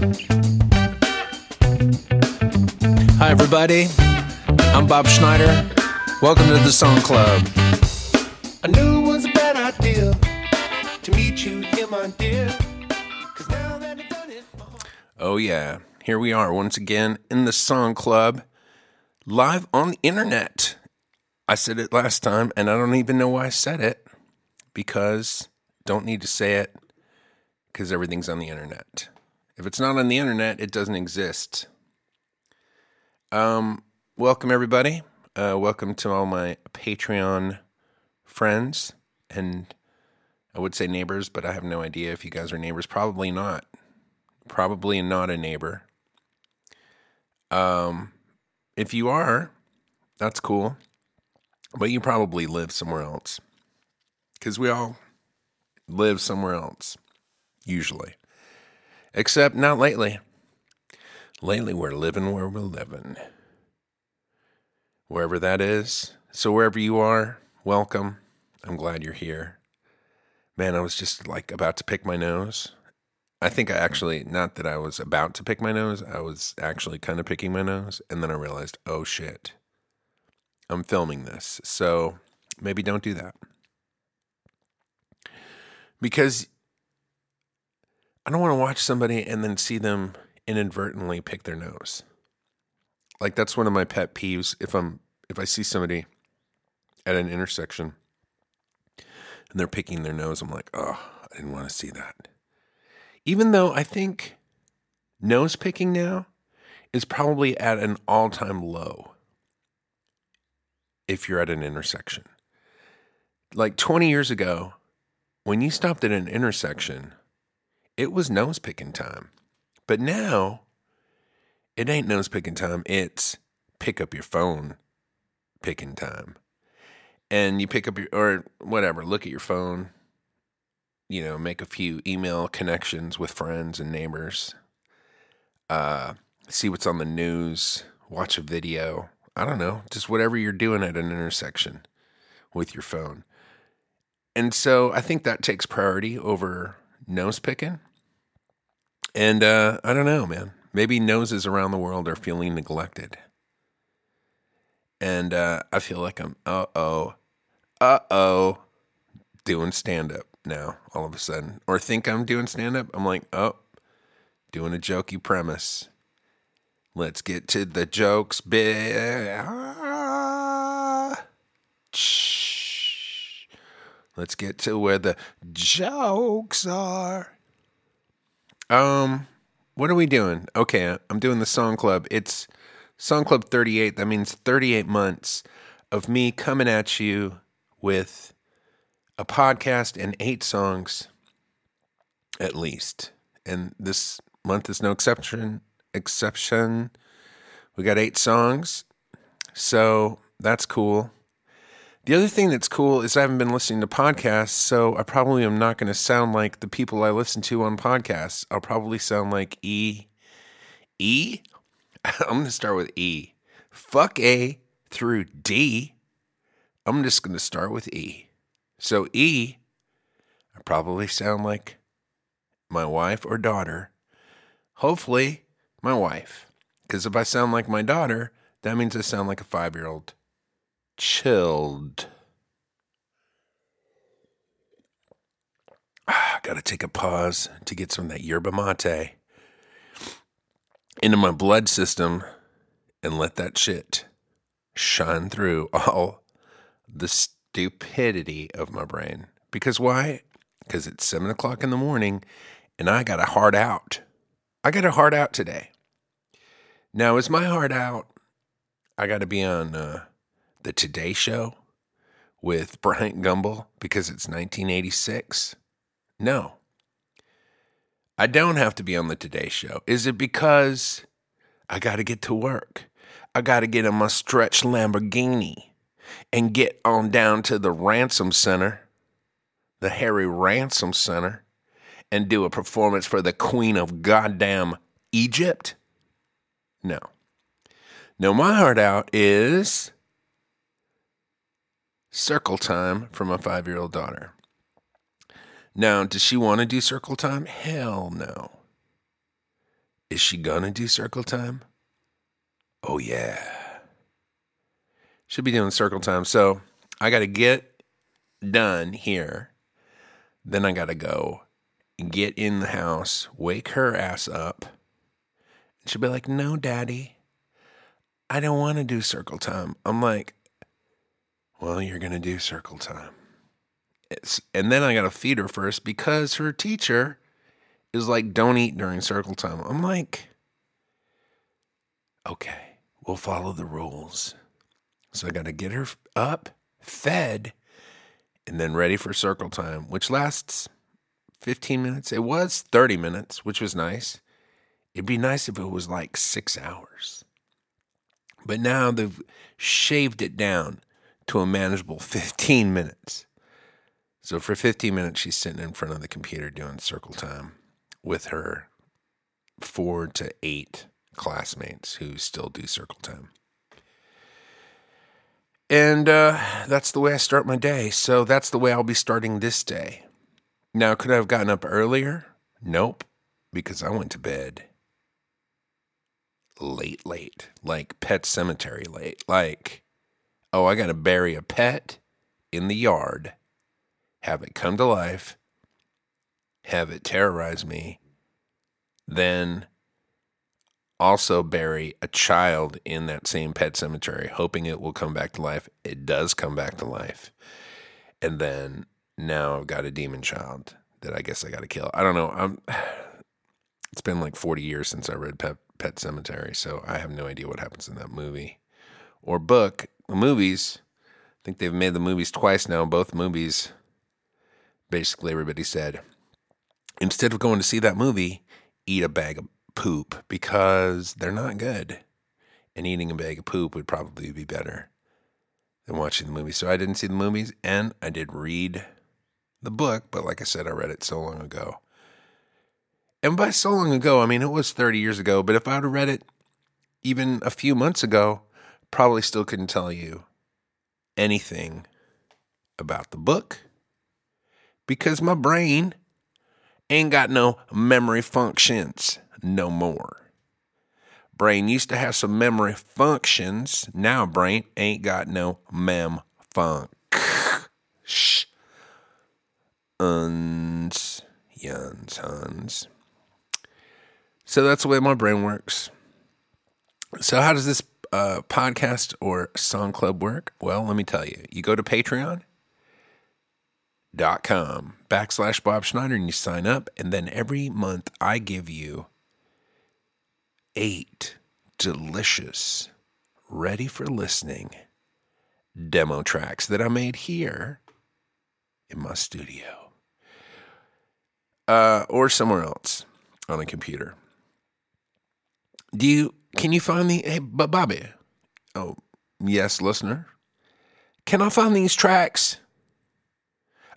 Hi, everybody. I'm Bob Schneider. Welcome to the Song Club. I knew it was a bad idea to meet you here, my dear. Cause now that I've done it, Oh, yeah. Here we are once again in the Song Club, live on the internet. I said it last time, and I don't even know why I said it because don't need to say it because everything's on the internet. If it's not on the internet, it doesn't exist. Um, welcome everybody. Uh, welcome to all my Patreon friends and I would say neighbors, but I have no idea if you guys are neighbors. Probably not. Probably not a neighbor. Um, if you are, that's cool. But you probably live somewhere else. Because we all live somewhere else, usually. Except not lately. Lately, we're living where we're living. Wherever that is. So, wherever you are, welcome. I'm glad you're here. Man, I was just like about to pick my nose. I think I actually, not that I was about to pick my nose, I was actually kind of picking my nose. And then I realized, oh shit, I'm filming this. So maybe don't do that. Because I don't want to watch somebody and then see them inadvertently pick their nose. Like that's one of my pet peeves if I'm if I see somebody at an intersection and they're picking their nose, I'm like, "Oh, I didn't want to see that." Even though I think nose picking now is probably at an all-time low if you're at an intersection. Like 20 years ago, when you stopped at an intersection, it was nose picking time. But now, it ain't nose picking time. It's pick up your phone picking time. And you pick up your, or whatever, look at your phone, you know, make a few email connections with friends and neighbors, uh, see what's on the news, watch a video. I don't know, just whatever you're doing at an intersection with your phone. And so I think that takes priority over nose picking. And uh, I don't know, man. Maybe noses around the world are feeling neglected. And uh, I feel like I'm, uh oh, uh oh, doing stand up now all of a sudden. Or think I'm doing stand up. I'm like, oh, doing a jokey premise. Let's get to the jokes. Bi-. Shh. Let's get to where the jokes are. Um, what are we doing? Okay, I'm doing the song club. It's song club 38. That means 38 months of me coming at you with a podcast and eight songs at least. And this month is no exception. Exception. We got eight songs. So that's cool. The other thing that's cool is I haven't been listening to podcasts, so I probably am not going to sound like the people I listen to on podcasts. I'll probably sound like E. E? I'm going to start with E. Fuck A through D. I'm just going to start with E. So, E, I probably sound like my wife or daughter. Hopefully, my wife. Because if I sound like my daughter, that means I sound like a five year old. Chilled. Ah, gotta take a pause to get some of that yerba mate into my blood system and let that shit shine through all the stupidity of my brain. Because why? Because it's seven o'clock in the morning and I got a heart out. I got a heart out today. Now, is my heart out? I got to be on uh, the Today Show with Bryant Gumbel because it's 1986? No. I don't have to be on the Today Show. Is it because I got to get to work? I got to get in my stretch Lamborghini and get on down to the Ransom Center, the Harry Ransom Center, and do a performance for the Queen of Goddamn Egypt? No. No, my heart out is circle time from a five year old daughter. Now, does she want to do circle time? Hell no. Is she gonna do circle time? Oh, yeah. She'll be doing circle time. So I got to get done here. Then I got to go get in the house, wake her ass up. She'll be like, No, daddy, I don't want to do circle time. I'm like, Well, you're going to do circle time. It's, and then I got to feed her first because her teacher is like, Don't eat during circle time. I'm like, Okay, we'll follow the rules. So I got to get her up, fed, and then ready for circle time, which lasts 15 minutes. It was 30 minutes, which was nice. It'd be nice if it was like six hours. But now they've shaved it down to a manageable 15 minutes. So for 15 minutes, she's sitting in front of the computer doing circle time with her four to eight classmates who still do circle time. And uh, that's the way I start my day. So that's the way I'll be starting this day. Now, could I have gotten up earlier? Nope, because I went to bed late, late, like pet cemetery late. Like, oh, I got to bury a pet in the yard, have it come to life, have it terrorize me, then also bury a child in that same pet cemetery, hoping it will come back to life. It does come back to life. And then now I've got a demon child that I guess I got to kill. I don't know. I'm. It's been like 40 years since I read Pet, Pet Sematary, so I have no idea what happens in that movie or book. The movies, I think they've made the movies twice now. Both movies, basically, everybody said, instead of going to see that movie, eat a bag of poop because they're not good. And eating a bag of poop would probably be better than watching the movie. So I didn't see the movies and I did read the book, but like I said, I read it so long ago. And by so long ago, I mean it was 30 years ago, but if I'd have read it even a few months ago, probably still couldn't tell you anything about the book because my brain ain't got no memory functions no more. Brain used to have some memory functions. Now brain ain't got no mem funk. Shh. Uns, yuns, huns. So that's the way my brain works. So how does this uh, podcast or song club work? Well, let me tell you. You go to Patreon dot com backslash Bob Schneider and you sign up, and then every month I give you eight delicious, ready for listening demo tracks that I made here in my studio uh, or somewhere else on a computer. Do you can you find the hey but Bobby? Oh yes, listener. Can I find these tracks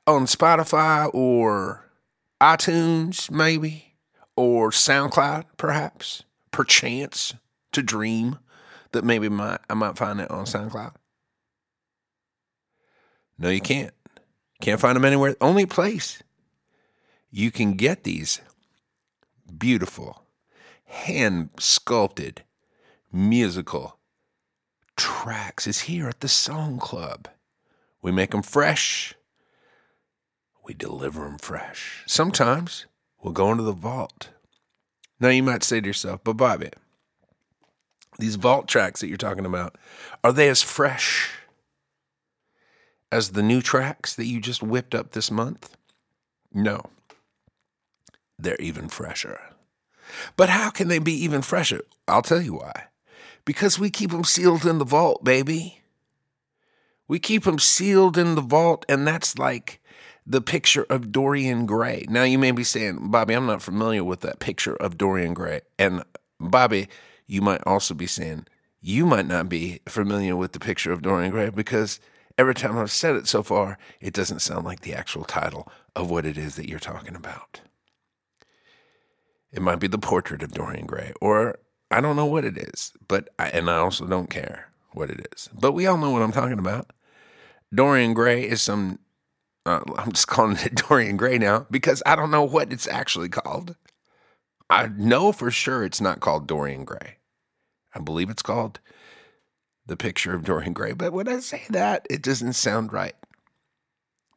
on Spotify or iTunes, maybe, or SoundCloud, perhaps, perchance to dream that maybe my, I might find it on SoundCloud? No, you can't. Can't find them anywhere. Only place you can get these beautiful, hand sculpted, musical tracks is here at the Song Club. We make them fresh. We deliver them fresh. Sometimes we'll go into the vault. Now you might say to yourself, but Bobby, these vault tracks that you're talking about, are they as fresh as the new tracks that you just whipped up this month? No. They're even fresher. But how can they be even fresher? I'll tell you why. Because we keep them sealed in the vault, baby. We keep them sealed in the vault, and that's like the picture of Dorian Gray. Now, you may be saying, Bobby, I'm not familiar with that picture of Dorian Gray. And Bobby, you might also be saying, you might not be familiar with the picture of Dorian Gray because every time I've said it so far, it doesn't sound like the actual title of what it is that you're talking about. It might be the portrait of Dorian Gray, or I don't know what it is, but I, and I also don't care what it is. But we all know what I'm talking about. Dorian Gray is some. Uh, I'm just calling it Dorian Gray now because I don't know what it's actually called. I know for sure it's not called Dorian Gray. I believe it's called The Picture of Dorian Gray. But when I say that, it doesn't sound right.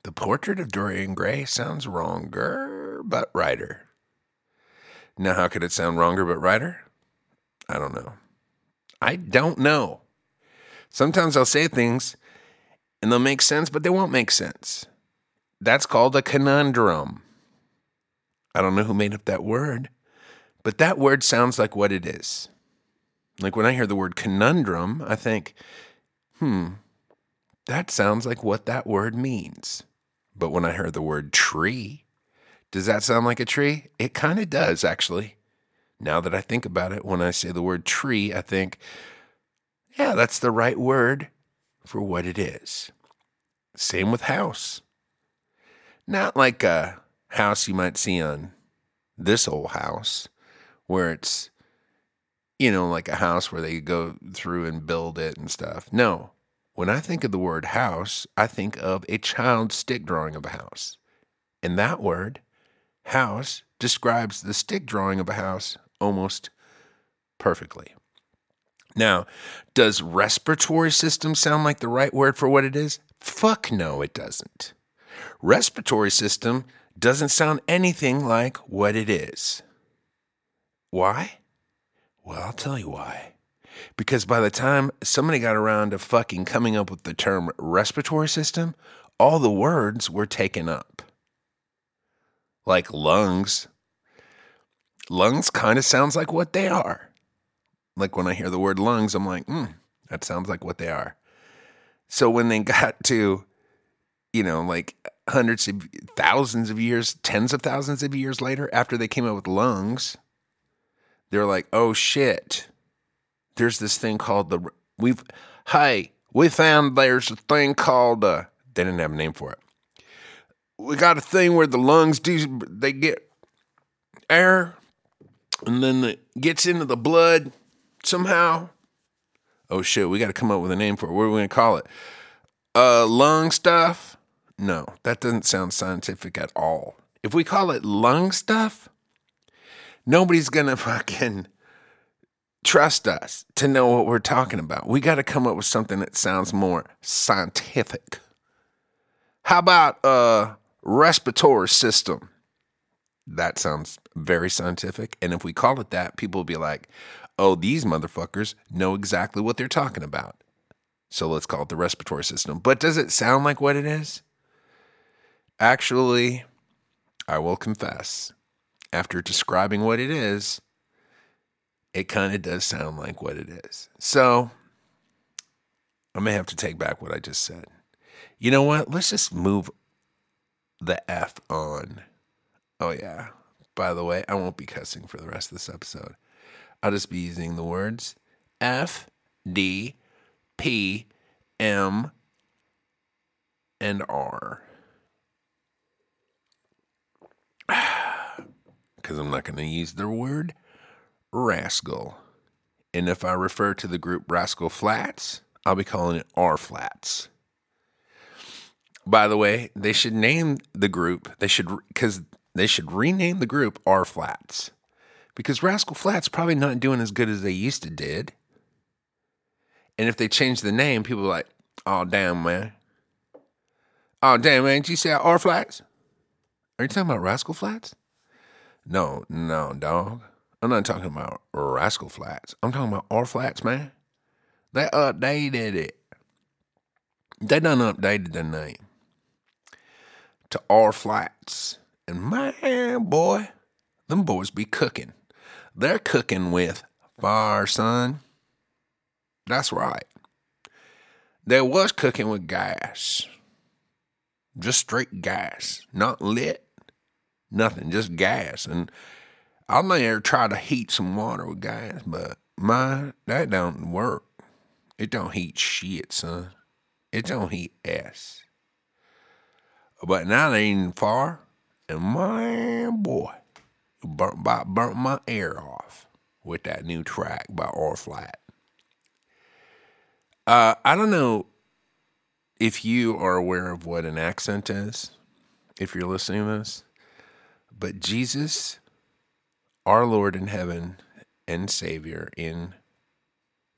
The Portrait of Dorian Gray sounds wronger, but righter. Now, how could it sound wronger, but righter? I don't know. I don't know. Sometimes I'll say things and they'll make sense, but they won't make sense. That's called a conundrum. I don't know who made up that word, but that word sounds like what it is. Like when I hear the word conundrum, I think, hmm, that sounds like what that word means. But when I heard the word tree, does that sound like a tree? It kind of does, actually. Now that I think about it, when I say the word tree, I think, yeah, that's the right word for what it is. Same with house. Not like a house you might see on this old house, where it's, you know, like a house where they go through and build it and stuff. No. When I think of the word house, I think of a child stick drawing of a house. And that word, house, describes the stick drawing of a house almost perfectly. Now, does respiratory system sound like the right word for what it is? Fuck no, it doesn't. Respiratory system doesn't sound anything like what it is. Why? Well, I'll tell you why. Because by the time somebody got around to fucking coming up with the term respiratory system, all the words were taken up. Like lungs. Lungs kind of sounds like what they are. Like when I hear the word lungs, I'm like, hmm, that sounds like what they are. So when they got to, you know, like hundreds of thousands of years, tens of thousands of years later, after they came up with lungs, they're like, oh shit, there's this thing called the, we've, hey, we found there's a thing called, uh, they didn't have a name for it. We got a thing where the lungs do, they get air and then it gets into the blood somehow. Oh shit, we got to come up with a name for it. What are we going to call it? Uh, lung stuff? No, that doesn't sound scientific at all. If we call it lung stuff, nobody's going to fucking trust us to know what we're talking about. We got to come up with something that sounds more scientific. How about uh respiratory system? That sounds very scientific. And if we call it that, people will be like, oh, these motherfuckers know exactly what they're talking about. So let's call it the respiratory system. But does it sound like what it is? Actually, I will confess, after describing what it is, it kind of does sound like what it is. So I may have to take back what I just said. You know what? Let's just move the F on. Oh, yeah. By the way, I won't be cussing for the rest of this episode. I'll just be using the words F, D, P, M, and R. Because I'm not going to use the word rascal. And if I refer to the group Rascal Flats, I'll be calling it R Flats. By the way, they should name the group, they should, because they should rename the group R Flats because Rascal Flats probably not doing as good as they used to did. And if they change the name, people are like, "Oh damn, man! Oh damn, man! Did you say R Flats? Are you talking about Rascal Flats? No, no, dog. I'm not talking about Rascal Flats. I'm talking about R Flats, man. They updated it. They done updated the name to R Flats. And man, boy, them boys be cooking. They're cooking with fire, son. That's right. They was cooking with gas. Just straight gas. Not lit. Nothing. Just gas. And I'll never try to heat some water with gas, but my that don't work. It don't heat shit, son. It don't heat ass. But now they ain't far, and my boy, burnt, burnt my ear off with that new track by R Flat. Uh, I don't know if you are aware of what an accent is, if you're listening to this, but Jesus our Lord in heaven and Savior in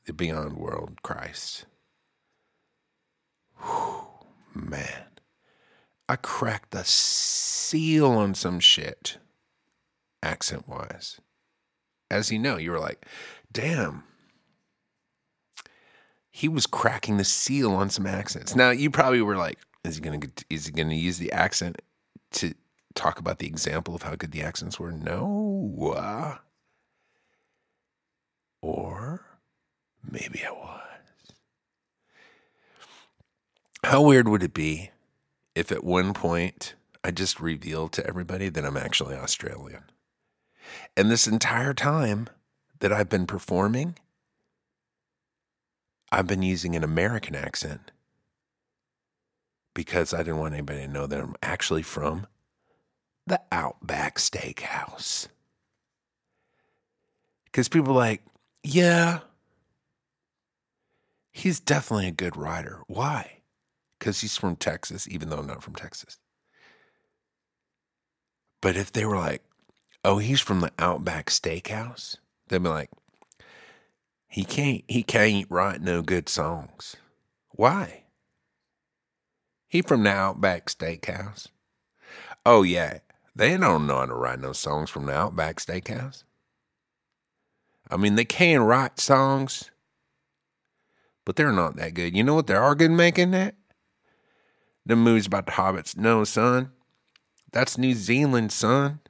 the beyond world, Christ. Whew, man, I cracked the seal on some shit, accent wise. As you know, you were like, damn, he was cracking the seal on some accents. Now you probably were like, is he gonna is he gonna use the accent to talk about the example of how good the accents were? No. Uh, or maybe I was. How weird would it be if at one point I just revealed to everybody that I'm actually Australian? And this entire time that I've been performing, I've been using an American accent because I didn't want anybody to know that I'm actually from the Outback Steakhouse. Because people like, yeah, he's definitely a good writer. Why? Because he's from Texas, even though I'm not from Texas. But if they were like, oh, he's from the Outback Steakhouse, they'd be like, he can't he can't write no good songs. Why? He from the Outback Steakhouse. Oh yeah, they don't know how to write no songs from the Outback Steakhouse. I mean, they can write songs, but they're not that good. You know what they are good making that? The movies about the hobbits. No, son. That's New Zealand, son.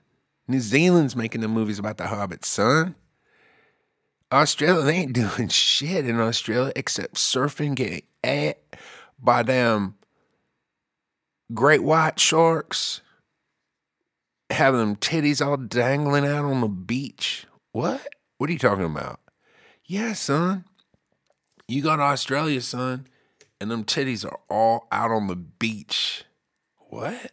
New Zealand's making the movies about the hobbits, son. Australia, they ain't doing shit in Australia except surfing, getting ate by them great white sharks, having them titties all dangling out on the beach. What? What are you talking about? Yeah, son. You got Australia, son, and them titties are all out on the beach. What?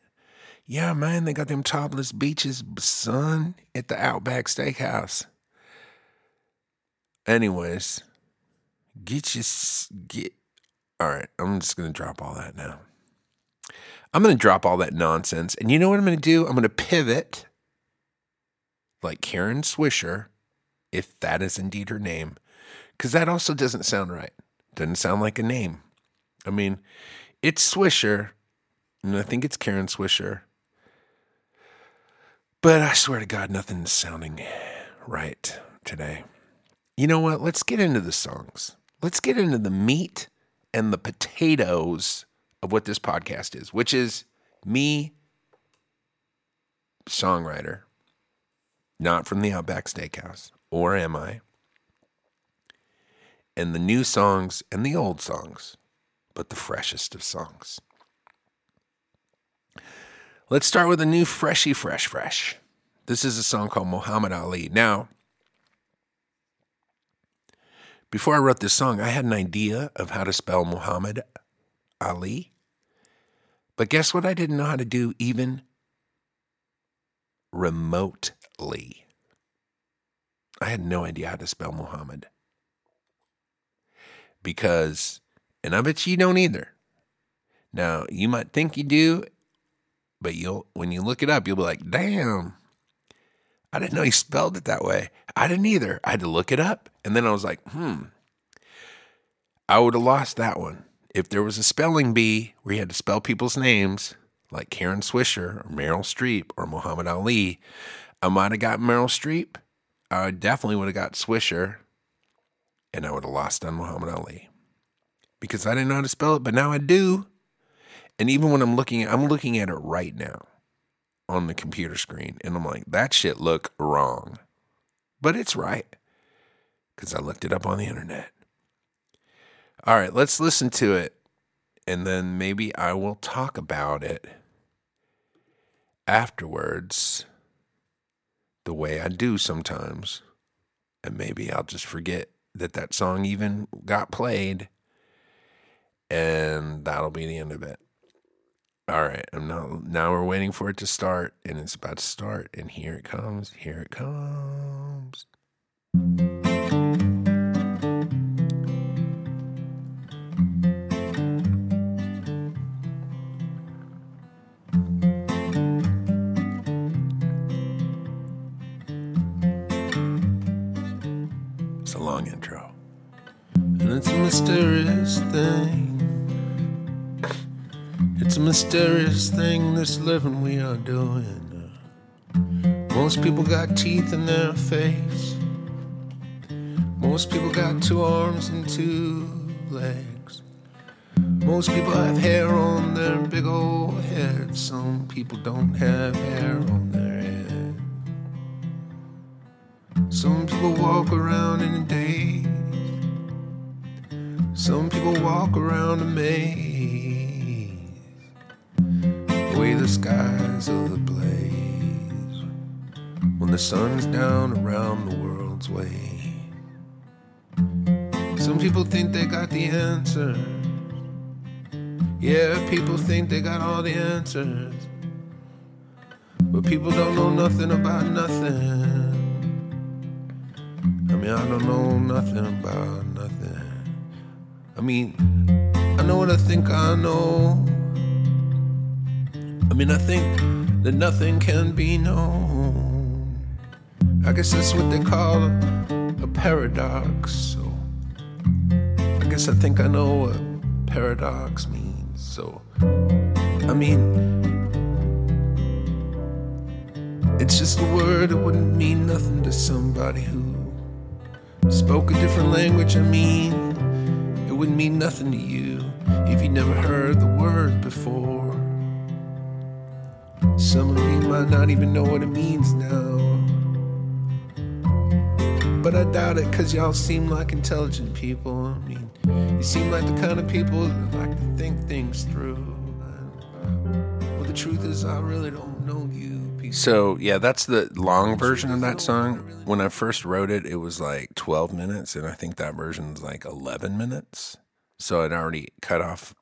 Yeah, man, they got them topless beaches, son, at the Outback Steakhouse. Anyways, get your get. All right, I'm just gonna drop all that now. I'm gonna drop all that nonsense, and you know what I'm gonna do? I'm gonna pivot, like Karen Swisher, if that is indeed her name, because that also doesn't sound right. Doesn't sound like a name. I mean, it's Swisher, and I think it's Karen Swisher. But I swear to God, nothing's sounding right today. You know what? Let's get into the songs. Let's get into the meat and the potatoes of what this podcast is, which is me, songwriter, not from the Outback Steakhouse, or am I? And the new songs and the old songs, but the freshest of songs. Let's start with a new freshy fresh fresh. This is a song called Muhammad Ali. Now, before I wrote this song, I had an idea of how to spell Muhammad Ali. But guess what I didn't know how to do even remotely? I had no idea how to spell Muhammad. Because, and I bet you don't either. Now, you might think you do, but you'll when you look it up, you'll be like, damn, I didn't know he spelled it that way. I didn't either. I had to look it up. And then I was like, hmm, I would have lost that one. If there was a spelling bee where you had to spell people's names, like Karen Swisher or Meryl Streep or Muhammad Ali, I might have got Meryl Streep. I definitely would have got Swisher. And I would have lost on Muhammad Ali. Because I didn't know how to spell it, but now I do. And even when I'm looking at I'm looking at it right now on the computer screen and I'm like, that shit look wrong. But it's right. Cuz I looked it up on the internet. All right, let's listen to it and then maybe I will talk about it afterwards the way I do sometimes. And maybe I'll just forget that that song even got played and that'll be the end of it. All right, I'm now now we're waiting for it to start, and it's about to start, and here it comes. Here it comes. It's a long intro. And it's a mysterious thing. It's a mysterious thing, this living we are doing. Most people got teeth in their face. Most people got two arms and two legs. Most people have hair on their big old heads. Some people don't have hair on their head. Some people walk around in a daze. Some people walk around a maze. The way the skies are ablaze. When the sun's down around the world's way. Some people think they got the answer. Yeah, people think they got all the answers. But people don't know nothing about nothing. I mean, I don't know nothing about nothing. I mean, I know what I think I know. I mean, I think that nothing can be known. I guess that's what they call a, paradox. So I guess I think I know what paradox means. So, I mean, it's just a word that wouldn't mean nothing to somebody who spoke a different language. I mean, it wouldn't mean nothing to you if you never heard the word before. Some of you might not even know what it means now. But I doubt it because y'all seem like intelligent people. I mean, you seem like the kind of people that like to think things through. Well, the truth is, I really don't know you. People. So, yeah, that's the long version of that song. When I first wrote it, it was like 12 minutes, and I think that version is like 11 minutes. So I'd already cut off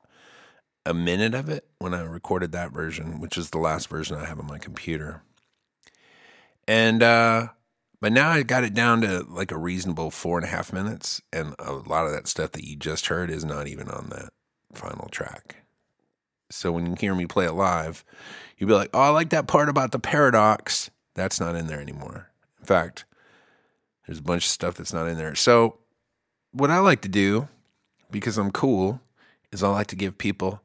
a minute of it when I recorded that version, which is the last version I have on my computer. And, uh, but now I got it down to like a reasonable four and a half minutes, and a lot of that stuff that you just heard is not even on that final track. So when you hear me play it live, you'll be like, "Oh, I like that part about the paradox." That's not in there anymore. In fact, there's a bunch of stuff that's not in there. So what I like to do, because I'm cool, is I like to give people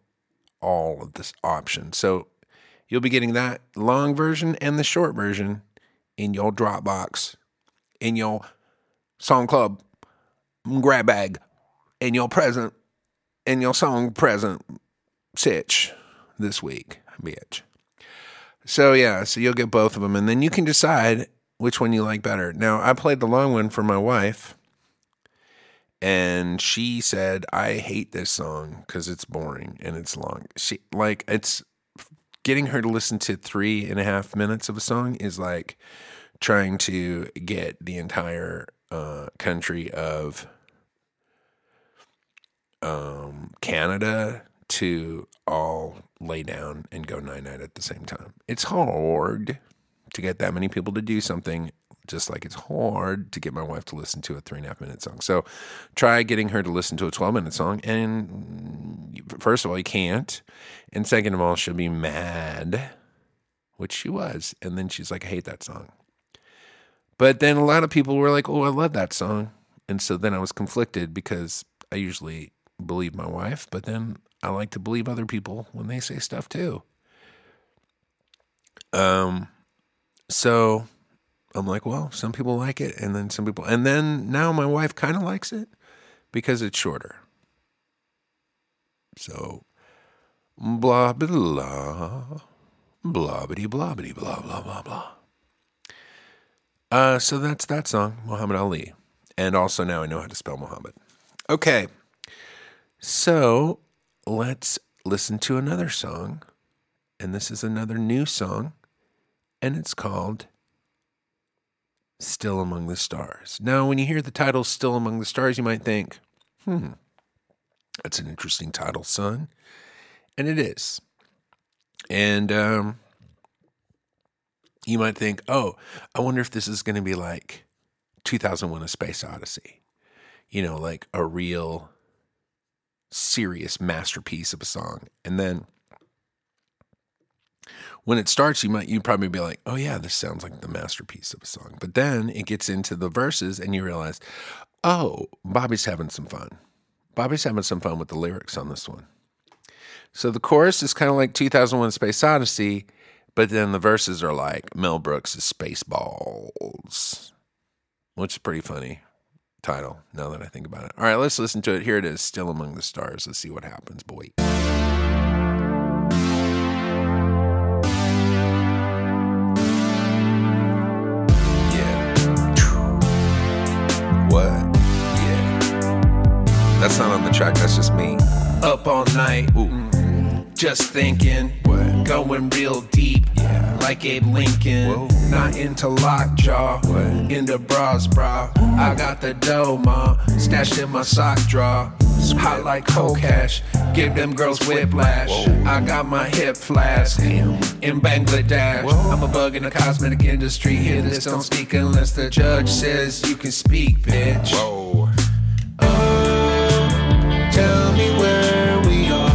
all of this option. So you'll be getting that long version and the short version in your Dropbox, in your Song Club grab bag, in your present, in your song present sitch this week, bitch. So yeah, so you'll get both of them, and then you can decide which one you like better. Now I played the long one for my wife, and she said I hate this song because it's boring and it's long. She like it's getting her to listen to three and a half minutes of a song is like trying to get the entire uh, country of um, Canada to all lay down and go night night at the same time. It's hard to get that many people to do something, just like it's hard to get my wife to listen to a three and a half minute song. So try getting her to listen to a 12 minute song. And first of all, you can't. And second of all, she'll be mad, which she was. And then she's like, I hate that song. But then a lot of people were like, oh, I love that song. And so then I was conflicted because I usually believe my wife, but then I like to believe other people when they say stuff too. Um, so I'm like, well, some people like it, and then some people, and then now my wife kind of likes it because it's shorter. So, blah blah blah, blah blah blah blah blah blah blah. Uh, so that's that song, Muhammad Ali, and also now I know how to spell Muhammad. Okay, so let's listen to another song, and this is another new song, and it's called Still Among the Stars. Now, when you hear the title Still Among the Stars, you might think, hmm, that's an interesting title, son. And it is. And um, you might think, oh, I wonder if this is going to be like 2001 A Space Odyssey. You know, like a real serious masterpiece of a song. And then when it starts, you might you probably be like, "Oh yeah, this sounds like the masterpiece of a song." But then it gets into the verses, and you realize, oh, Bobby's having some fun. Bobby's having some fun with the lyrics on this one. So the chorus is kind of like 2001 Space Odyssey, but then the verses are like Mel Brooks' Spaceballs, which is pretty funny title now that I think about it. All right, let's listen to it. Here it is, Still Among the Stars. Let's see what happens, boy. Not on the track, that's just me. Up all night, just thinking, going real deep, yeah. like Abe Lincoln. Not into lockjaw, into bras, bra. I got the dough, ma, stashed in my sock drawer. Hot like cold cash, give them girls whiplash. I got my hip flask in Bangladesh. I'm a bug in the cosmetic industry. Here, this don't speak unless the judge says you can speak, bitch. Whoa. Tell me where we are.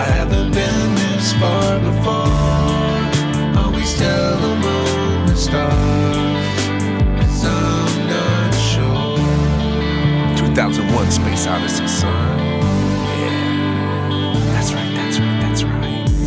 I haven't been this far before. The stars? Cause I'm not sure. 2001 Space Odyssey, son.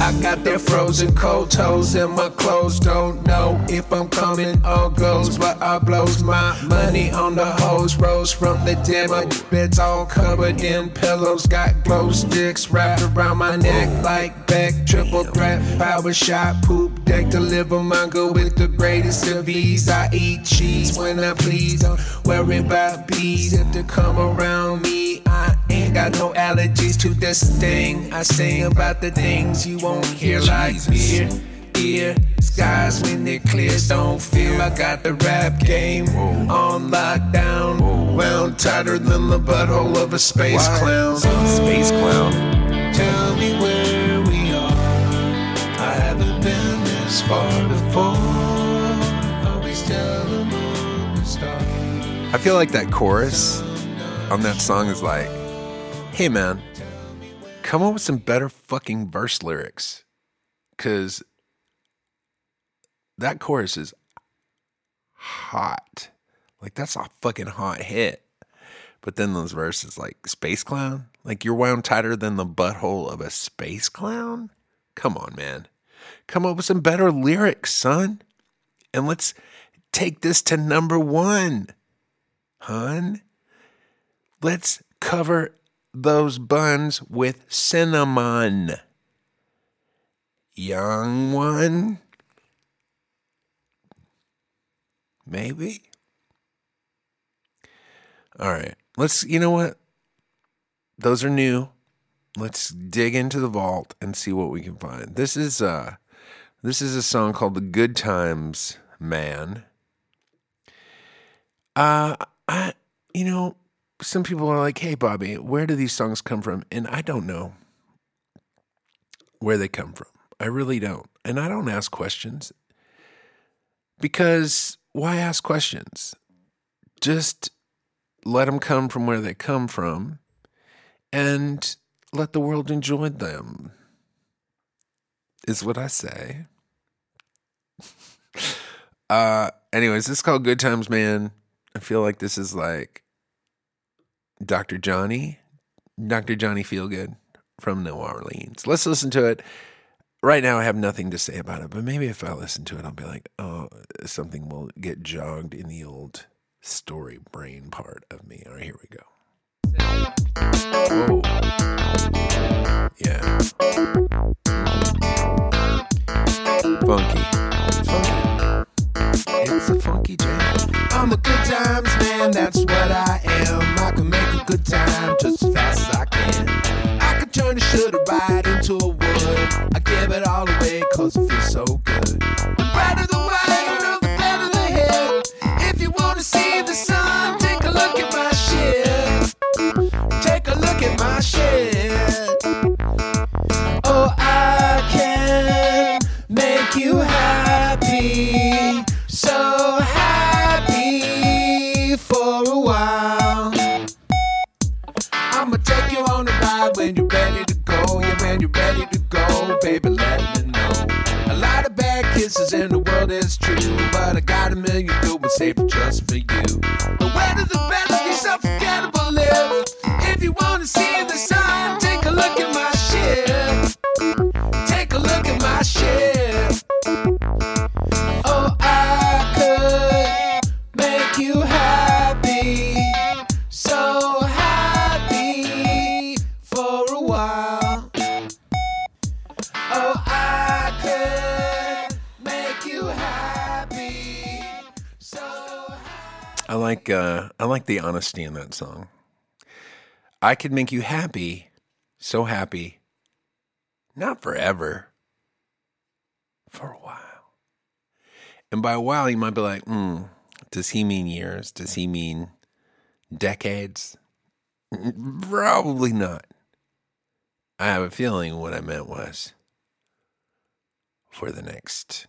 I got their frozen cold toes and my clothes don't know if I'm coming or goes, but I blows my money on the hose. Rose from the dead, my bed's all covered in pillows. Got glow sticks wrapped around my neck like back. Triple threat, power shot, poop deck. Deliver manga with the greatest of ease. I eat cheese when I please. Don't worry about bees if they come around me. I got no allergies to this thing. I sing about the things you won't hear like beer. Ear skies when it clears, don't feel I got the rap game on lockdown. Wound tighter than the butthole of a space clown. Space Clown. Tell me where we are. I haven't been this far before. Are we still among the stars? I feel like that chorus on that song is like, hey man, come up with some better fucking verse lyrics. Cause that chorus is hot. Like that's a fucking hot hit. But then those verses like space clown, like you're wound tighter than the butthole of a space clown? Come on, man. Come up with some better lyrics, son. And let's take this to number one. Hun. Let's cover those buns with cinnamon. Young one? Maybe? All right. Let's, you know what? Those are new. Let's dig into the vault and see what we can find. This is uh this is a song called The Good Times Man. Uh I you know, some people are like, "Hey Bobby, where do these songs come from?" And I don't know where they come from. I really don't. And I don't ask questions because why ask questions? Just let them come from where they come from and let the world enjoy them, is what I say. uh, anyways, this is called Good Times Man. I feel like this is like Dr. Johnny, Dr. Johnny Feelgood from New Orleans. Let's listen to it. Right now, I have nothing to say about it, but maybe if I listen to it, I'll be like, oh, something will get jogged in the old story brain part of me. All right, here we go. Whoa. Yeah. Funky. Funky. It's a funky jam. I'm a good times man, that's what I am. I good time just as fast as I can. I can turn a shoulda right into a wood. I give it all away cause it feels like the honesty in that song. I could make you happy, so happy, not forever, for a while. And by a while, you might be like, hmm, does he mean years? Does he mean decades? Probably not. I have a feeling what I meant was for the next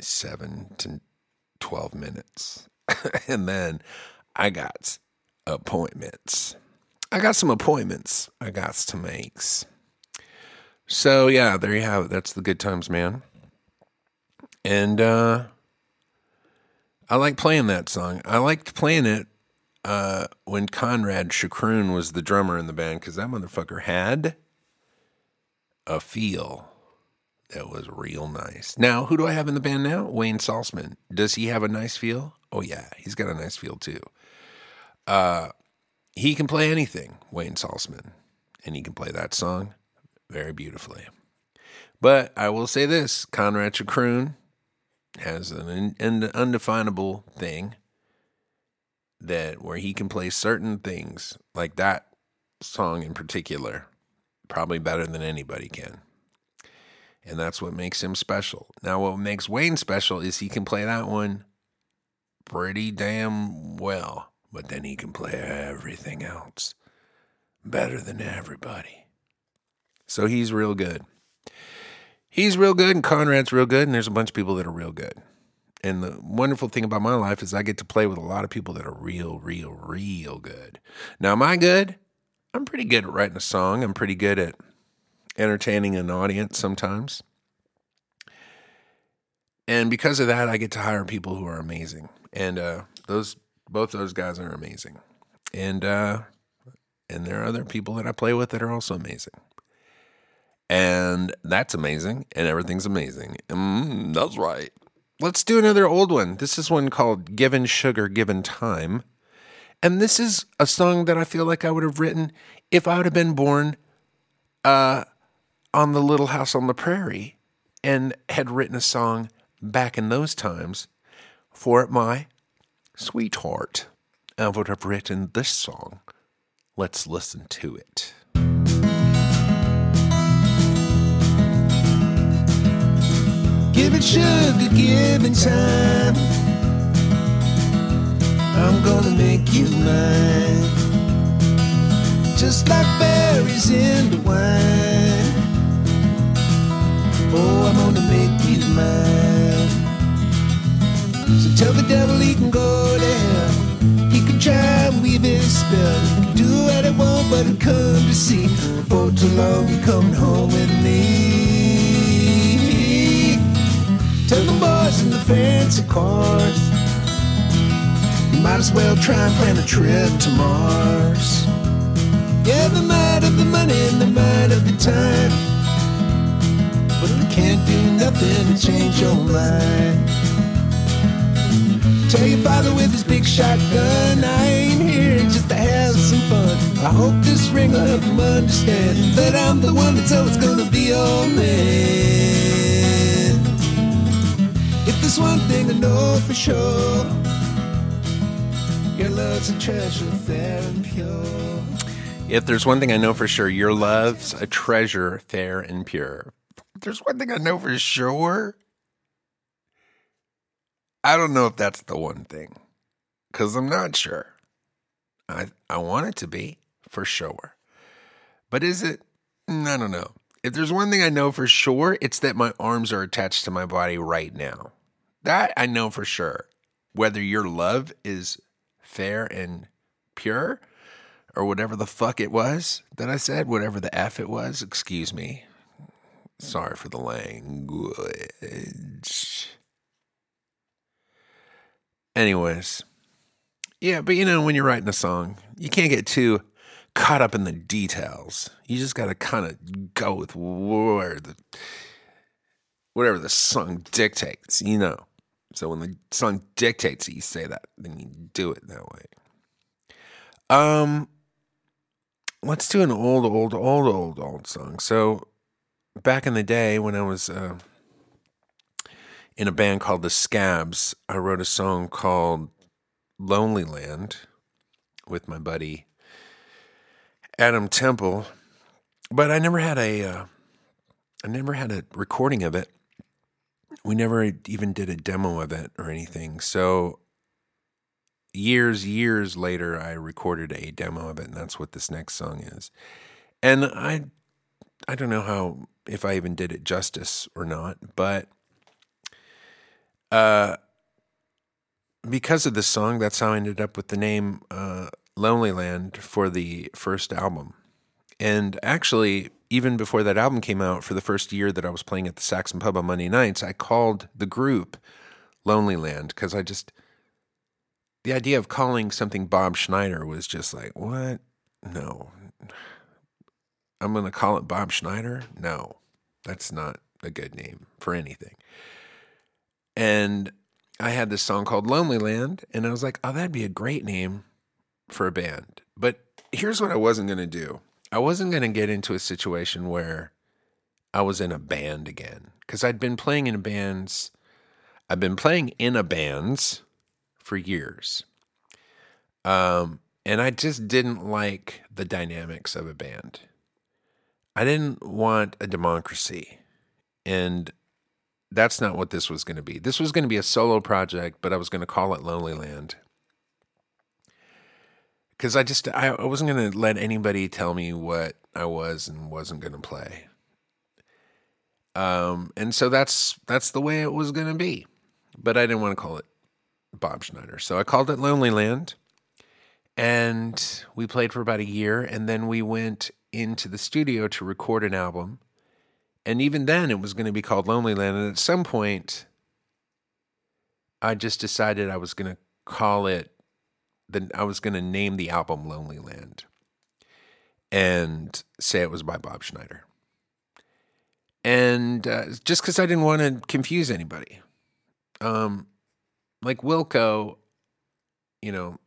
seven to 12 minutes. and then I got appointments. I got some appointments I got to make. So, yeah, there you have it. That's the good times, man. And uh, I like playing that song. I liked playing it uh, when Conrad Choucroun was the drummer in the band because that motherfucker had a feel that was real nice. Now, who do I have in the band now? Wayne Salzman. Does he have a nice feel? Oh yeah, he's got a nice feel too. Uh, he can play anything, Wayne Salzman, and he can play that song very beautifully. But I will say this: Conrad Choucroun has an, an undefinable thing that where he can play certain things like that song in particular probably better than anybody can and that's what makes him special now what makes wayne special is he can play that one pretty damn well but then he can play everything else better than everybody so he's real good he's real good and conrad's real good and there's a bunch of people that are real good and the wonderful thing about my life is I get to play with a lot of people that are real, real, real good. Now, am I good? I'm pretty good at writing a song. I'm pretty good at entertaining an audience sometimes. And because of that, I get to hire people who are amazing. And uh, those both those guys are amazing. And uh, and there are other people that I play with that are also amazing. And that's amazing, and everything's amazing. Mm, that's right. Let's do another old one. This is one called Given Sugar, Given Time. And this is a song that I feel like I would have written if I would have been born uh, on the Little House on the Prairie and had written a song back in those times for my sweetheart. I would have written this song. Let's listen to it. Give it sugar, give it time. I'm gonna make you mine. Just like berries in the wine. Oh, I'm gonna make you mine. So tell the devil he can go to hell. He can try and weave his spell. He can do what he want, but he'll come to see. Before too long, you're coming home with me. Tell the boys in the fancy cars. You might as well try and plan a trip to Mars. Yeah, they might have the money and they might have the time. But they can't do nothing to change your mind. Tell your father with his big shotgun, I ain't here just to have some fun. I hope this ring will help him understand that I'm the one that's always gonna be your man. If there's one thing I know for sure, your love's a treasure, fair and pure. If there's one thing I know for sure, your love's a treasure, fair and pure. There's one thing I know for sure. I don't know if that's the one thing because I'm not sure. I, I want it to be for sure. But is it? I don't know. If there's one thing I know for sure, it's that my arms are attached to my body right now. That I know for sure. Whether your love is fair and pure or whatever the fuck it was that I said, whatever the F it was, excuse me. Sorry for the language. Anyways, yeah, but you know, when you're writing a song, you can't get too caught up in the details. You just got to kind of go with where the whatever the song dictates, you know. So when the song dictates that you say that, then you do it that way. Um, let's do an old, old, old, old, old song. So back in the day when I was uh, in a band called the Scabs, I wrote a song called Lonely Land with my buddy Adam Temple, but I never had a uh, I never had a recording of it. We never even did a demo of it or anything. So years years later I recorded a demo of it and that's what this next song is. And I I don't know how if I even did it justice or not, but uh because of this song, that's how I ended up with the name uh, Lonely Land for the first album. And actually, even before that album came out, for the first year that I was playing at the Saxon Pub on Monday nights, I called the group Lonely Land because I just, the idea of calling something Bob Schneider was just like, what? No. I'm going to call it Bob Schneider? No, that's not a good name for anything. And I had this song called Lonely Land, and I was like, oh, that'd be a great name for a band. But here's what I wasn't going to do I wasn't going to get into a situation where I was in a band again because I'd been playing in bands. I've been playing in a bands for years. Um, and I just didn't like the dynamics of a band. I didn't want a democracy. And that's not what this was going to be. This was going to be a solo project, but I was going to call it Lonely Land. Because I just, I, wasn't going to let anybody tell me what I was and wasn't going to play. Um, and so that's that's the way it was going to be. But I didn't want to call it Bob Schneider. So I called it Lonely Land. And we played for about a year. And then we went into the studio to record an album and even then, it was going to be called Lonely Land. And at some point, I just decided I was going to call it, then I was going to name the album Lonely Land and say it was by Bob Schneider. And uh, just because I didn't want to confuse anybody. Um, like Wilco, you know,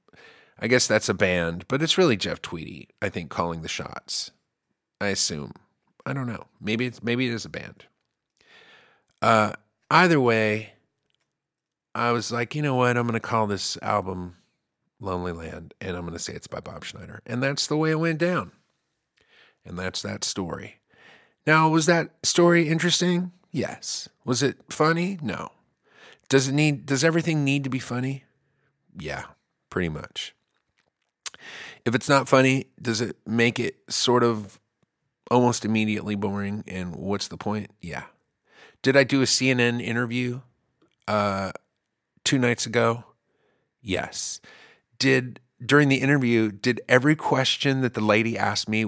I guess that's a band, but it's really Jeff Tweedy, I think, calling the shots. I assume. I don't know. Maybe it's maybe it is a band. Uh, either way, I was like, you know what? I'm going to call this album Lonely Land, and I'm going to say it's by Bob Schneider, and that's the way it went down. And that's that story. Now, was that story interesting? Yes. Was it funny? No. Does it need? Does everything need to be funny? Yeah, pretty much. If it's not funny, does it make it sort of almost immediately boring. And what's the point? Yeah. Did I do a CNN interview uh, two nights ago? Yes. Did during the interview, did every question that the lady asked me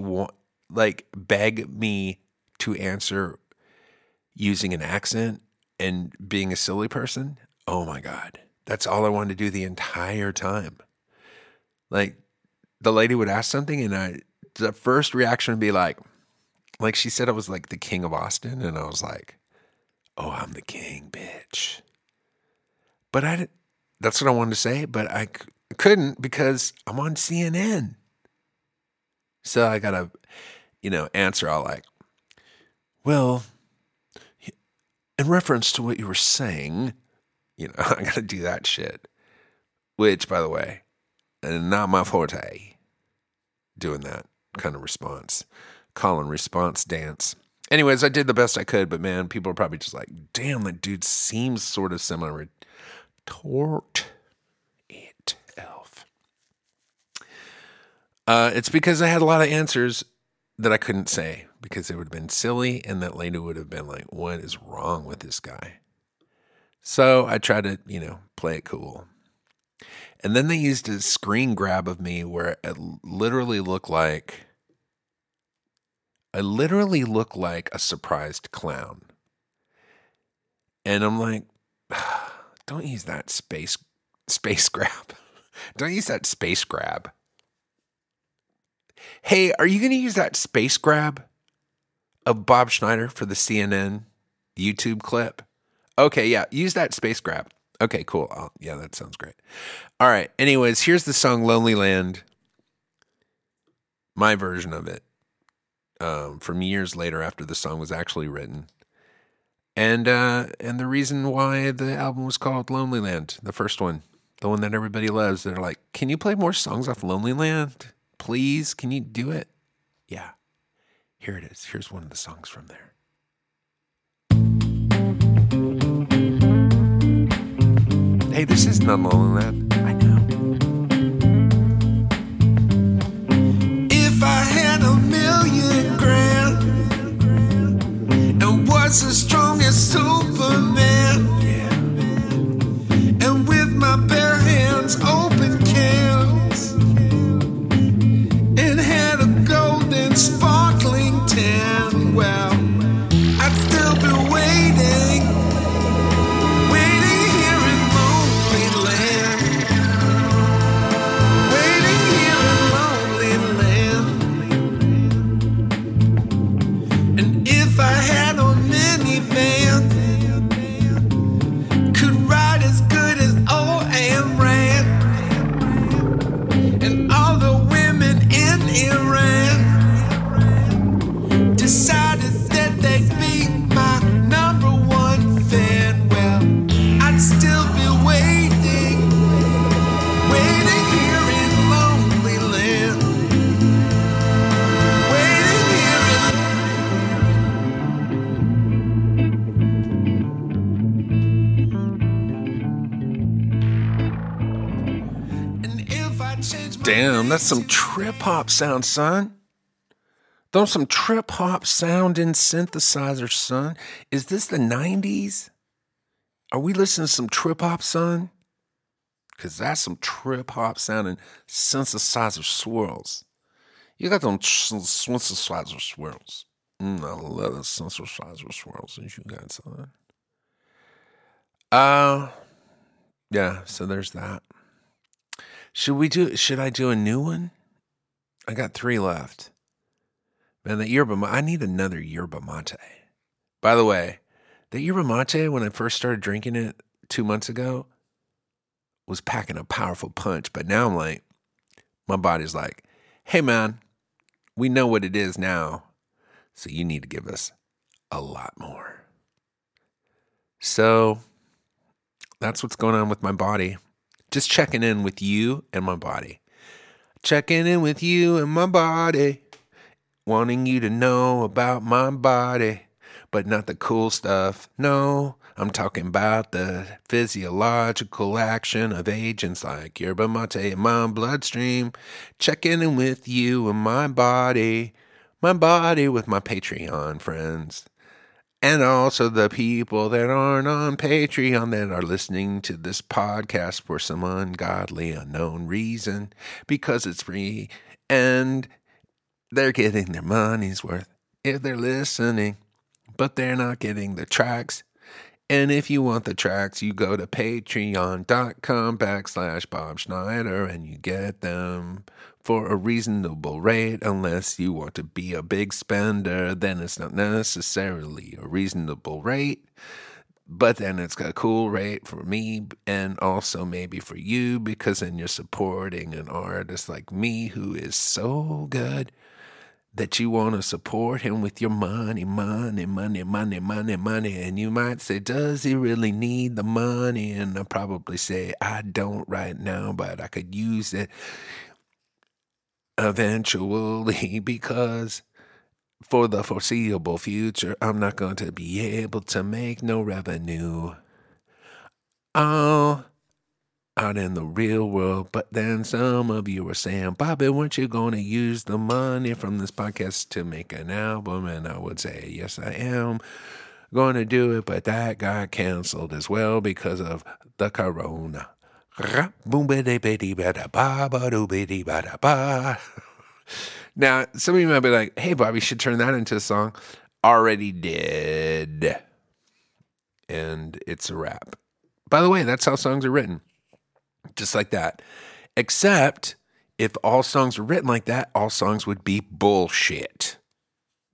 like beg me to answer using an accent and being a silly person? Oh my God. That's all I wanted to do the entire time. Like the lady would ask something and I the first reaction would be like, like she said, I was like the king of Austin, and I was like, "Oh, I'm the king, bitch." But I, that's what I wanted to say, but I c- couldn't because I'm on CNN. So I gotta, you know, answer all like, "Well, in reference to what you were saying, you know, I gotta do that shit." Which, by the way, not my forte. Doing that kind of response call and response dance. Anyways, I did the best I could, but man, people are probably just like, damn, that dude seems sort of similar. Tort it, elf. Uh, it's because I had a lot of answers that I couldn't say because it would have been silly, and that lady would have been like, what is wrong with this guy? So I tried to, you know, play it cool. And then they used a screen grab of me where it literally looked like I literally look like a surprised clown. And I'm like, don't use that space space grab. don't use that space grab. Hey, are you going to use that space grab of Bob Schneider for the CNN YouTube clip? Okay, yeah, use that space grab. Okay, cool. Oh, yeah, that sounds great. All right. Anyways, here's the song Lonely Land. My version of it um, from years later after the song was actually written. And uh, and the reason why the album was called Lonely Land, the first one. the one that everybody loves. They're like, "Can you play more songs off Lonely Land, please? Can you do it?" Yeah, here it is. Here's one of the songs from there. Hey, this is not Lonely Land. I know. If I had a as strong as Superman, Damn, that's some trip hop sound, son. Those some trip hop sound in synthesizer, son. Is this the 90s? Are we listening to some trip hop, son? Because that's some trip hop sounding synthesizer swirls. You got them synthesizer swirls. Mm, I love the synthesizer swirls that you got, son. Uh, yeah, so there's that. Should we do? Should I do a new one? I got three left. Man, that yerba. I need another yerba mate. By the way, the yerba mate when I first started drinking it two months ago was packing a powerful punch. But now I'm like, my body's like, hey man, we know what it is now, so you need to give us a lot more. So that's what's going on with my body just checking in with you and my body. Checking in with you and my body. Wanting you to know about my body, but not the cool stuff. No, I'm talking about the physiological action of agents like yerba mate in my bloodstream. Checking in with you and my body. My body with my Patreon friends and also the people that aren't on Patreon that are listening to this podcast for some ungodly, unknown reason because it's free and they're getting their money's worth if they're listening, but they're not getting the tracks. And if you want the tracks, you go to patreon.com backslash Bob Schneider and you get them for a reasonable rate. Unless you want to be a big spender, then it's not necessarily a reasonable rate. But then it's a cool rate for me and also maybe for you because then you're supporting an artist like me who is so good that you want to support him with your money, money, money, money, money, money. And you might say, Does he really need the money? And I probably say, I don't right now, but I could use it eventually because for the foreseeable future, I'm not going to be able to make no revenue. Oh, out in the real world. But then some of you were saying, Bobby, weren't you going to use the money from this podcast to make an album? And I would say, yes, I am going to do it. But that got canceled as well because of the corona. Now, some of you might be like, hey, Bobby, should turn that into a song. Already did. And it's a wrap. By the way, that's how songs are written. Just like that. Except if all songs were written like that, all songs would be bullshit.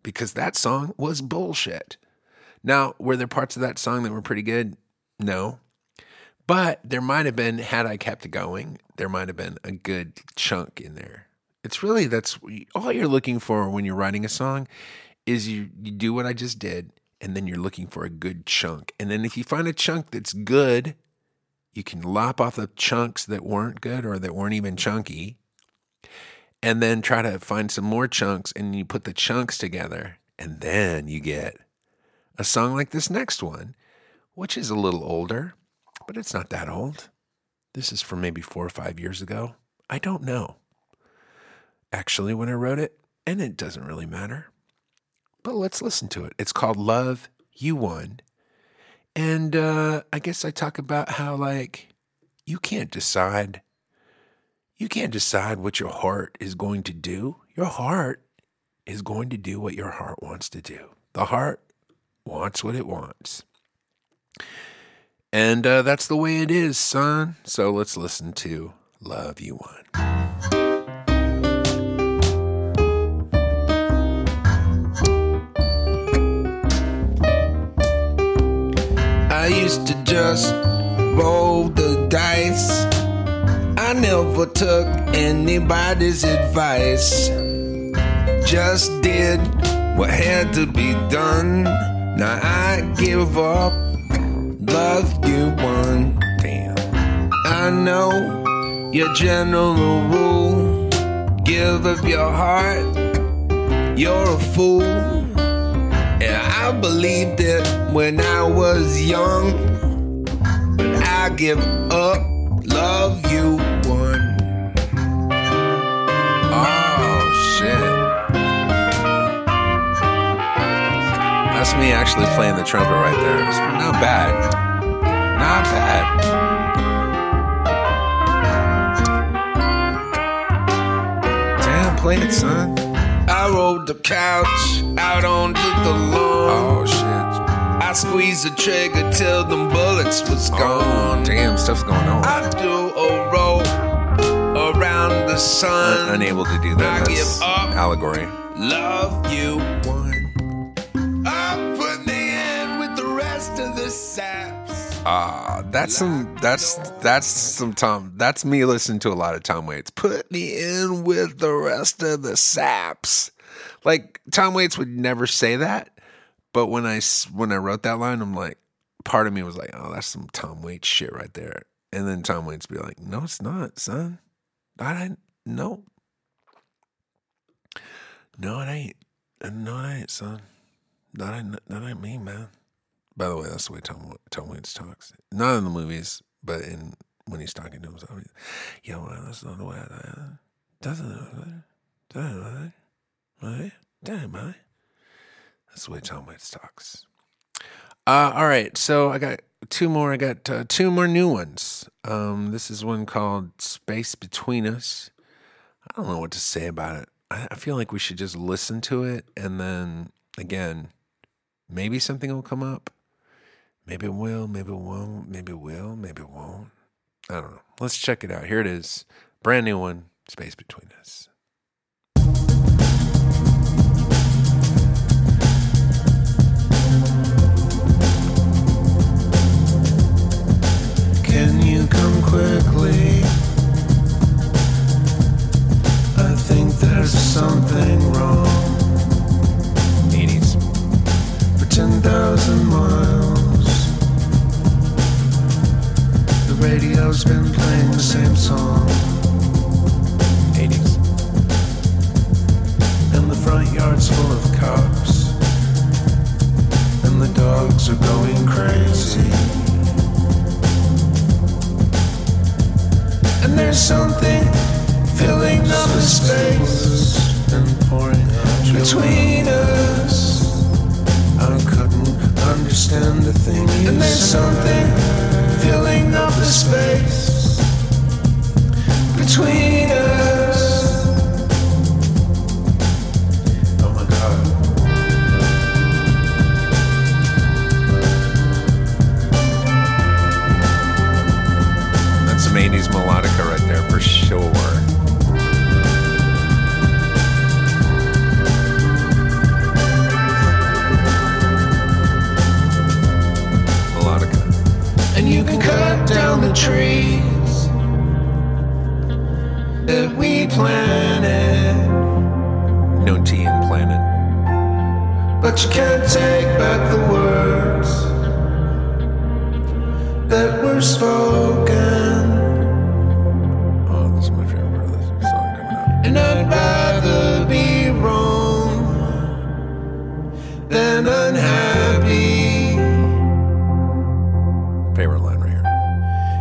Because that song was bullshit. Now, were there parts of that song that were pretty good? No. But there might have been, had I kept going, there might have been a good chunk in there. It's really, that's all you're looking for when you're writing a song is you, you do what I just did, and then you're looking for a good chunk. And then if you find a chunk that's good, You can lop off the chunks that weren't good or that weren't even chunky, and then try to find some more chunks, and you put the chunks together, and then you get a song like this next one, which is a little older, but it's not that old. This is from maybe four or five years ago. I don't know actually when I wrote it, and it doesn't really matter. But let's listen to it. It's called Love You Won. And uh, I guess I talk about how, like, you can't decide. You can't decide what your heart is going to do. Your heart is going to do what your heart wants to do. The heart wants what it wants. And uh, that's the way it is, son. So let's listen to Love You Won. Used to just roll the dice. I never took anybody's advice. Just did what had to be done. Now I give up. Love you one. Damn. I know your general rule. Give up your heart. You're a fool. I believed it when I was young. But I give up. Love you one. Oh, shit. That's me actually playing the trumpet right there. It's not bad. Not bad. Damn, play it, son. I rolled the couch out onto the lawn. Oh, shit. I squeezed the trigger till the bullets was Oh, gone. damn, stuff's going on. I do a roll around the sun. Unable to do that. I That's give up. allegory. Love you one. I put me in with the rest of the saps. Ah, that's some. That's that's some Tom. That's me listening to a lot of Tom Waits. Put me in with the rest of the saps. Like Tom Waits would never say that, but when I when I wrote that line, I'm like, part of me was like, oh, that's some Tom Waits shit right there. And then Tom Waits be like, no, it's not, son. That ain't no, no, it ain't. No, it ain't, son. That ain't that ain't me, man. By the way, that's the way Tom Tom Waits talks. Not in the movies, but in when he's talking to himself. Yo, man, that's not the way I doesn't doesn't I damn, man. That's the way Waits talks. Uh, all right, so I got two more. I got uh, two more new ones. Um, this is one called "Space Between Us." I don't know what to say about it. I, I feel like we should just listen to it, and then again, maybe something will come up. Maybe it will, maybe it won't, maybe it will, maybe it won't. I don't know. Let's check it out. Here it is. Brand new one, Space Between Us. Quickly? I think there's something wrong. 80s. For 10,000 miles, the radio's been playing the same song. Something filling up the space and pouring out between us. I couldn't understand a thing. And there's something filling up the space between us. For sure. Melodica. And you can cut down the trees that we planted. No T in planet. But you can't take back the words that were spoken. I'd rather be wrong than unhappy. Favorite line right here.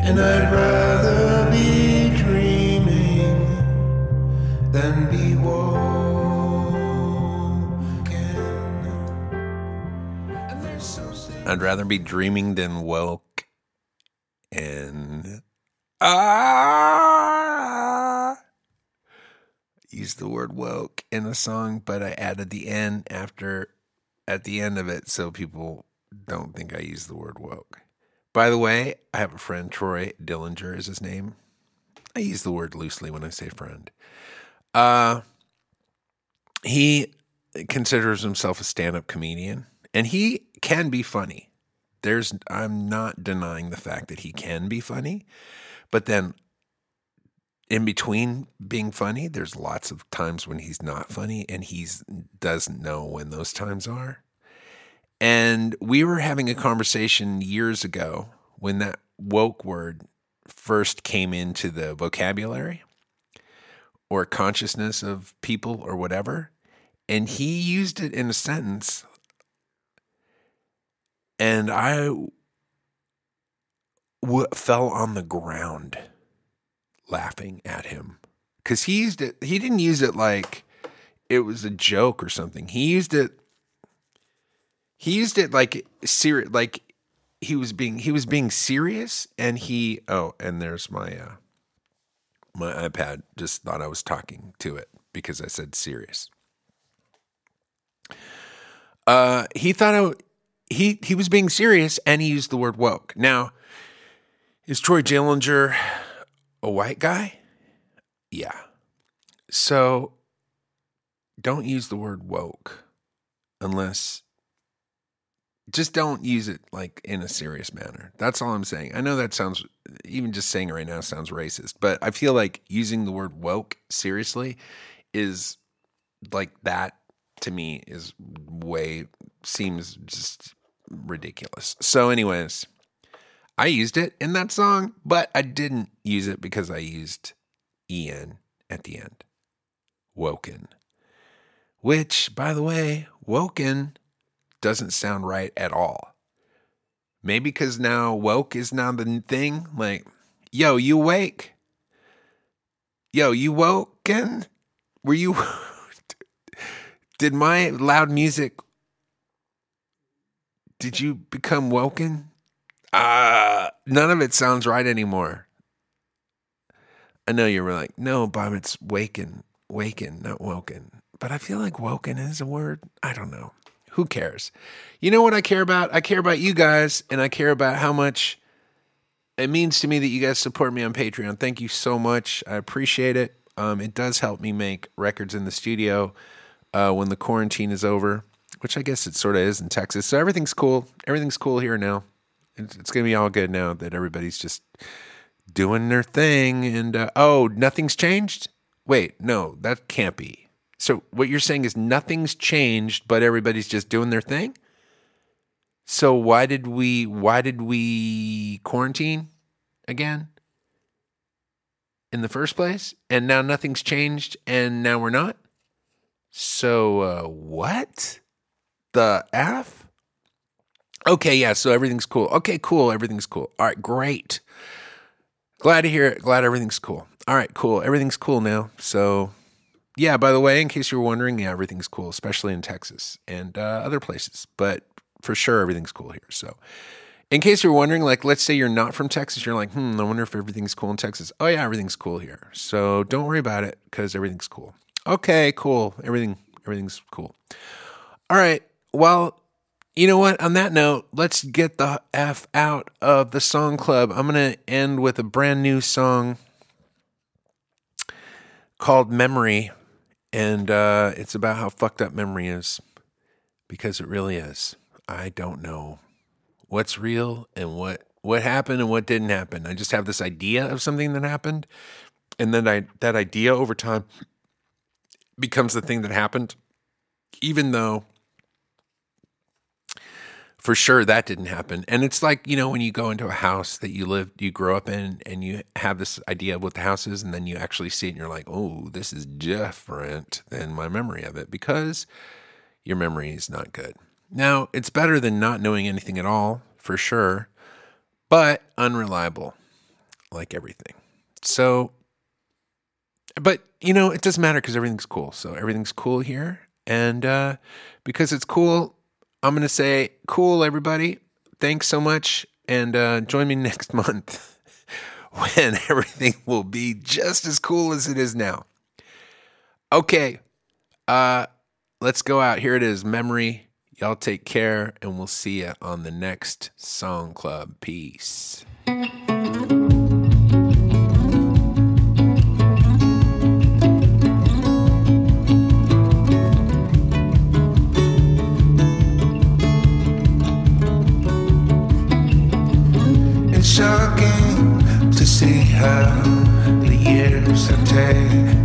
And I'd rather be dreaming than be woken. And so I'd rather be dreaming than woke. And ah, the word woke in the song, but I added the N after at the end of it so people don't think I use the word woke. By the way, I have a friend, Troy Dillinger is his name. I use the word loosely when I say friend. Uh, he considers himself a stand-up comedian, and he can be funny. There's, I'm not denying the fact that he can be funny, but then in between being funny, there's lots of times when he's not funny, and he's doesn't know when those times are. And we were having a conversation years ago when that woke word first came into the vocabulary or consciousness of people or whatever. And he used it in a sentence. And I w- fell on the ground laughing at him. Because he used it, he didn't use it like it was a joke or something. He used it he used it like serious like he was being he was being serious and he oh and there's my uh my ipad. Just thought i was talking to it because i said serious. Uh he thought I, he he was being serious and he used the word woke. Now is troy Dillinger a white guy yeah so don't use the word woke unless just don't use it like in a serious manner. That's all I'm saying. I know that sounds even just saying it right now sounds racist, but I feel like using the word woke seriously is like that to me is way seems just ridiculous. So anyways, I used it in that song, but I didn't use it because I used Ian at the end. Woken. Which, by the way, woken doesn't sound right at all. Maybe because now woke is now the thing. Like, yo, you wake? Yo, you woken? Were you? did my loud music? Did you become woken? Uh, none of it sounds right anymore. I know you were like, no, Bob, it's waken, waken, not woken. But I feel like woken is a word. I don't know. Who cares? You know what I care about? I care about you guys, and I care about how much it means to me that you guys support me on Patreon. Thank you so much. I appreciate it. Um, it does help me make records in the studio uh, when the quarantine is over, which I guess it sort of is in Texas. So everything's cool. Everything's cool here now. It's, it's going to be all good now that everybody's just doing their thing. And uh, oh, nothing's changed? Wait, no, that can't be. So what you're saying is nothing's changed, but everybody's just doing their thing. So why did we why did we quarantine again in the first place? And now nothing's changed, and now we're not. So uh, what the f? Okay, yeah. So everything's cool. Okay, cool. Everything's cool. All right, great. Glad to hear it. Glad everything's cool. All right, cool. Everything's cool now. So yeah, by the way, in case you were wondering, yeah, everything's cool, especially in Texas and uh, other places. But for sure, everything's cool here. So, in case you're wondering, like, let's say you're not from Texas, you're like, hmm, I wonder if everything's cool in Texas. Oh yeah, everything's cool here. So don't worry about it because everything's cool. Okay, cool. Everything, everything's cool. All right. Well, you know what? On that note, let's get the f out of the song club. I'm gonna end with a brand new song called "Memory." And uh, it's about how fucked up memory is because it really is. I don't know what's real and what what happened and what didn't happen. I just have this idea of something that happened, and then I that idea over time becomes the thing that happened, even though for sure that didn't happen. And it's like, you know, when you go into a house that you live, you grow up in, and you have this idea of what the house is, and then you actually see it and you're like, oh, this is different than my memory of it because your memory is not good. Now, it's better than not knowing anything at all, for sure, but unreliable, like everything. So, but, you know, it doesn't matter because everything's cool. So, everything's cool here. And uh, because it's cool, I'm going to say, cool, everybody. Thanks so much. And uh, join me next month when everything will be just as cool as it is now. Okay. Uh, let's go out. Here it is Memory. Y'all take care, and we'll see you on the next Song Club. Peace. Shocking to see how the years have taken